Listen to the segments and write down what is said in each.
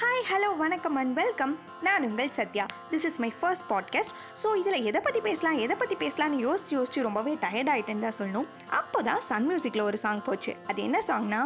Hi hello வணக்கம் and welcome நான் உங்கள் Sathya. This is my first podcast so இதில் எதை பற்றி பேசலாம் எதை பற்றி பேசலாம்னு யோசிச்சு யோசிச்சு ரொம்பவே டயர்ட் ஆகிட்டேன்னு தான் சொல்லணும். அப்போ தான் சன் மியூசிக்கில் ஒரு சாங் போச்சு. அது என்ன சாங்னா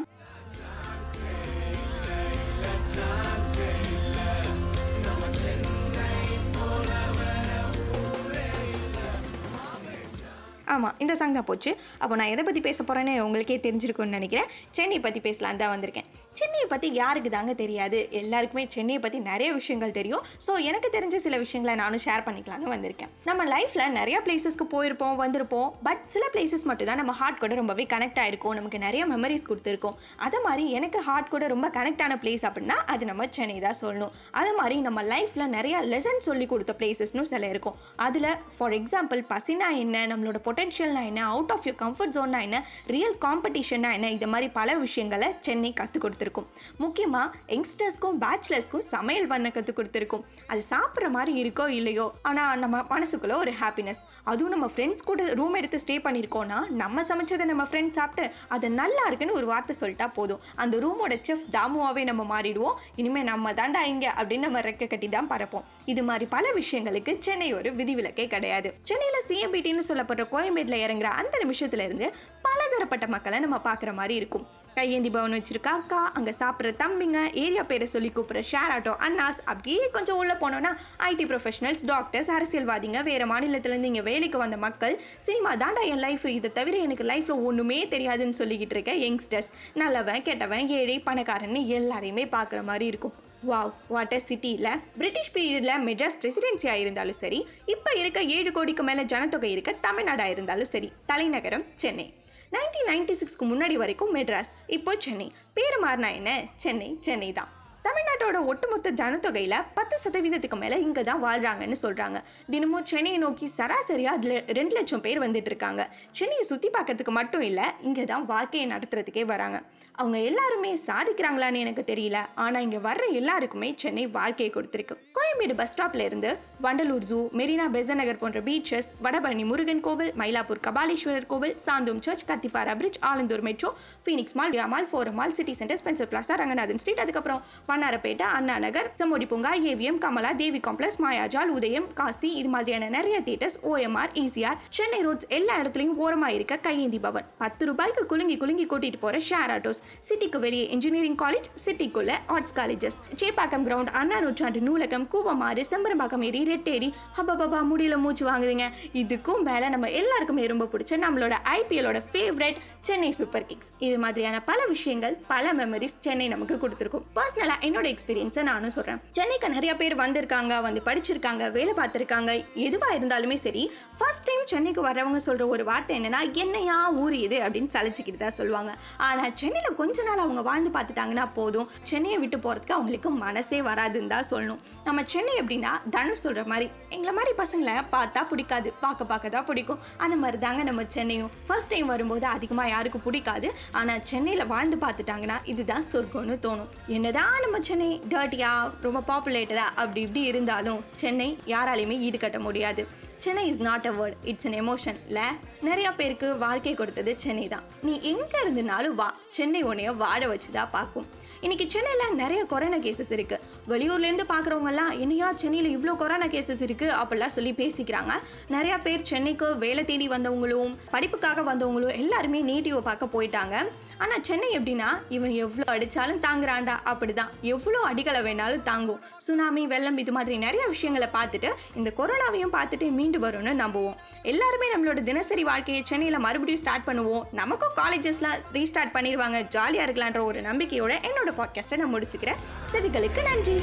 ஆமாம் இந்த சாங் தான் போச்சு. அப்போ நான் எதை பற்றி பேச போகிறேன்னு உங்களுக்கே தெரிஞ்சிருக்கும்னு நினைக்கிறேன். சென்னையை பற்றி பேசலான்னு தான் வந்திருக்கேன். சென்னையை பற்றி யாருக்கு தாங்க தெரியாது? எல்லாருக்குமே சென்னையை பற்றி நிறைய விஷயங்கள் தெரியும். ஸோ எனக்கு தெரிஞ்ச சில விஷயங்களை நானும் ஷேர் பண்ணிக்கலாம்னு வந்திருக்கேன். நம்ம லைஃப்பில் நிறைய பிளேசஸ்க்கு போயிருப்போம் வந்திருப்போம். பட் சில பிளேசஸ் மட்டும் தான் நம்ம ஹார்ட் கூட ரொம்பவே கனெக்ட் ஆகிருக்கும் நமக்கு நிறைய மெமரிஸ் கொடுத்துருக்கோம். அதை மாதிரி எனக்கு ஹார்ட் கூட ரொம்ப கனெக்ட் ஆன பிளேஸ் அப்படின்னா அது நம்ம சென்னை தான் சொல்லணும். அதை மாதிரி நம்ம லைஃப்பில் நிறைய லெசன் சொல்லி கொடுத்த பிளேசஸ்னு சில இருக்கும். அதில் ஃபார் எக்ஸாம்பிள் பசினா என்ன நம்மளோட பொட்டென்ஷியல்னா என்ன அவுட் ஆஃப் யூர் கம்ஃபர்ட் ஜோன்னா என்ன ரியல் காம்படிஷன்னா என்ன இது மாதிரி பல விஷயங்களை சென்னை கற்றுக் கொடுத்துருக்கும். முக்கியமாக யங்ஸ்டர்ஸ்க்கும் பேச்சுலர்ஸ்க்கும் சமையல் பண்ண கற்றுக் கொடுத்துருக்கும். அது சாப்பிட்ற மாதிரி இருக்கோ இல்லையோ ஆனால் நம்ம மனசுக்குள்ளே ஒரு ஹாப்பினஸ் அதுவும் நம்ம ஃப்ரெண்ட்ஸ் கூட ரூம் எடுத்து ஸ்டே பண்ணியிருக்கோன்னா நம்ம சமைச்சதை நம்ம ஃப்ரெண்ட்ஸ் சாப்பிட்டு அது நல்லா இருக்குன்னு ஒரு வார்த்தை சொல்லிட்டா போதும். அந்த ரூமோட செஃப் தாமுவாகவே நம்ம மாறிடுவோம். இனிமேல் நம்ம தாண்டா இங்கே அப்படின்னு நம்ம ரெக்க கட்டி தான் பறப்போம். இது மாதிரி பல விஷயங்களுக்கு சென்னை ஒரு விதிவிலக்கே கிடையாது. சென்னையில் சிஎம்பிடின்னு சொல்லப்படுற கோயம்பேட்டில் இறங்குற அந்த நிமிஷத்துலேருந்து பலதரப்பட்ட மக்களை நம்ம பார்க்குற மாதிரி இருக்கும். கையேந்தி பவன் வச்சிருக்க? அக்கா அங்கே சாப்பிட்ற தம்பிங்க ஏரியா பேரை சொல்லி கூப்பிட்ற ஷேர் ஆட்டோ அண்ணாஸ் அப்படியே கொஞ்சம் உள்ளே போனோன்னா ஐடி ப்ரொஃபஷனல்ஸ் டாக்டர்ஸ் அரசியல்வாதிங்க வேறு மாநிலத்திலேருந்து இங்கே வேலைக்கு வந்த மக்கள் சினிமா தாண்டா என் லைஃப் இதை தவிர எனக்கு லைஃப்பில் ஒன்றுமே தெரியாதுன்னு சொல்லிக்கிட்டு இருக்க யங்ஸ்டர்ஸ் நல்லவன் கெட்டவன் ஏழை பணக்காரன்னு எல்லாரையுமே பார்க்குற மாதிரி இருக்கும். வாவ் வாட்டர் சிட்டியில் பிரிட்டிஷ் பீரியடில் மெட்ராஸ் பிரசிடென்சியாக இருந்தாலும் சரி இப்போ இருக்க ஏழு கோடிக்கு மேலே ஜனத்தொகை இருக்க தமிழ்நாடாக இருந்தாலும் சரி தலைநகரம் சென்னை. நைன்டீன் நைன்டி சிக்ஸ்க்கு முன்னாடி வரைக்கும் மெட்ராஸ் இப்போ சென்னை. பேர் மாறினா என்ன? சென்னை சென்னை தான் தமிழ்நாட்டோட ஒட்டுமொத்த ஜனத்தொகையில் பத்து சதவீதத்துக்கு மேலே இங்கே தான் வாழ்கிறாங்கன்னு சொல்கிறாங்க தினமும் சென்னையை நோக்கி சராசரியாக அதில் ரெண்டு லட்சம் பேர் வந்துட்டு இருக்காங்க. சென்னையை சுற்றி பார்க்கறதுக்கு மட்டும் இல்லை இங்கே தான் வாழ்க்கையை நடத்துறதுக்கே வராங்க. அவங்க எல்லாருமே சாதிக்கிறாங்களான்னு எனக்கு தெரியல. ஆனால் இங்கே வர்ற எல்லாருக்குமே சென்னை வாழ்க்கையை கொடுத்துருக்கு. கோயம்பேடு பஸ் ஸ்டாப்ல இருந்து வண்டலூர் ஜூ மெரினா பெசநகர் போன்ற பீச்சஸ் வடபழனி முருகன் கோவில் மயிலாப்பூர் கபாலீஸ்வரர் கோவில் Santhome church Kathipara bridge Alandur metro Phoenix mall வியா mall Forum mall city centre Spencer plaza Ranganathan street அதுக்கப்புறம் வண்ணாரப்பேட்டை அண்ணா நகர் செம்மொடி பூங்கா ஏவிஎம் கமலா தேவி காம்ப்ளெக்ஸ் மாயாஜால் உதயம் காசி இது மாதிரியான நிறைய theatres OMR ECR Chennai roads எல்லா இடத்துலையும் ஓரமாக இருக்க கையேந்தி பவன். பத்து ரூபாய்க்கு குலுங்கி குலுங்கி கூட்டிட்டு போற ஷேர் ஆட்டோஸ் சிட்டிக்கு வெளியே இன்ஜினியரிங் காலேஜ் சிட்டிக்குள்ள arts colleges Chepauk ground Anna நூற்றாண்டு நூலகம் கூவமாறு செம்பரம்பாக்கம் ஏறி ரெட்டேரி ஹப்பா முடியல மூச்சு வாங்குதுங்க. இதுக்கும் மேலே நம்ம எல்லாருக்குமே ரொம்ப பிடிச்ச நம்மளோட ஐபிஎலோட ஃபேவரட் சென்னை சூப்பர் கிங்ஸ் இது மாதிரியான பல விஷயங்கள் பல மெமரிஸ் சென்னை நமக்கு கொடுத்துருக்கும். பர்சனலாக என்னோட எக்ஸ்பீரியன்ஸை நானும் சொல்கிறேன் சென்னைக்கு நிறைய பேர் வந்திருக்காங்க வந்து படிச்சிருக்காங்க வேலை பார்த்துருக்காங்க. எதுவாக இருந்தாலுமே சரி ஃபர்ஸ்ட் டைம் சென்னைக்கு வர்றவங்க சொல்கிற ஒரு வார்த்தை என்னன்னா என்னையா ஊர் இது? அப்படின்னு சலிச்சிக்கிட்டு தான் சொல்லுவாங்க. ஆனால் சென்னையில் கொஞ்ச நாள் அவங்க வாழ்ந்து பார்த்துட்டாங்கன்னா போதும். சென்னையை விட்டு போகிறதுக்கு அவங்களுக்கு மனசே வராதுன்னு தான் சொல்லணும். நம்ம சென்னை எப்படின்னா தனுஷ் சொல்கிற மாதிரி. எங்களை மாதிரி பசங்களை பார்த்தா பிடிக்காது. பார்க்க பார்க்க தான் பிடிக்கும். அந்த மாதிரி தாங்க நம்ம சென்னையும். ஃபர்ஸ்ட் டைம் வரும்போது அதிகமாக யாருக்கும் பிடிக்காது. ஆனால் சென்னையில் வாழ்ந்து பார்த்துட்டாங்கன்னா இதுதான் சொர்க்கம்னு தோணும். என்னதான் நம்ம சென்னை டர்ட்டியா ரொம்ப பாப்புலேட்டடாக அப்படி இப்படி இருந்தாலும் சென்னை யாராலையுமே ஈடுகட்ட முடியாது. Chennai is not a word it's an எமோஷன்ல நிறைய பேருக்கு வாழ்க்கை கொடுத்தது சென்னை தான். நீ எங்க இருந்தனாலும் வா. சென்னை உன்னைய வாழ வச்சு தான் பார்க்கும். இன்னைக்கு சென்னையில் நிறைய கொரோனா கேசஸ் இருக்கு. வெளியூர்லேருந்து பார்க்குறவங்கலாம் என்னையா சென்னையில் இவ்வளோ கொரோனா கேசஸ் இருக்குது அப்படிலாம் சொல்லி பேசிக்கிறாங்க. நிறையா பேர் சென்னைக்கு வேலை தேடி வந்தவங்களும் படிப்புக்காக வந்தவங்களும் எல்லாருமே நேட்டிவை பார்க்க போயிட்டாங்க. ஆனால் சென்னை எப்படின்னா இவன் எவ்வளோ அடித்தாலும் தாங்குறான்டா. அப்படிதான். எவ்வளோ அடிகளை வேணாலும் தாங்கும். சுனாமி வெள்ளம் இது மாதிரி நிறைய விஷயங்களை பார்த்துட்டு இந்த கொரோனாவையும் பார்த்துட்டு மீண்டு வரும்னு நம்புவோம். எல்லாருமே நம்மளோட தினசரி வாழ்க்கையை சென்னையில் மறுபடியும் ஸ்டார்ட் பண்ணுவோம். நமக்கும் காலேஜஸ்லாம் ரீஸ்டார்ட் பண்ணிடுவாங்க. ஜாலியாக இருக்கலான்ற ஒரு நம்பிக்கையோட என்னோட பாட்காஸ்ட்டை நான் முடிச்சுக்கிறேன். செவிகளுக்கு நன்றி.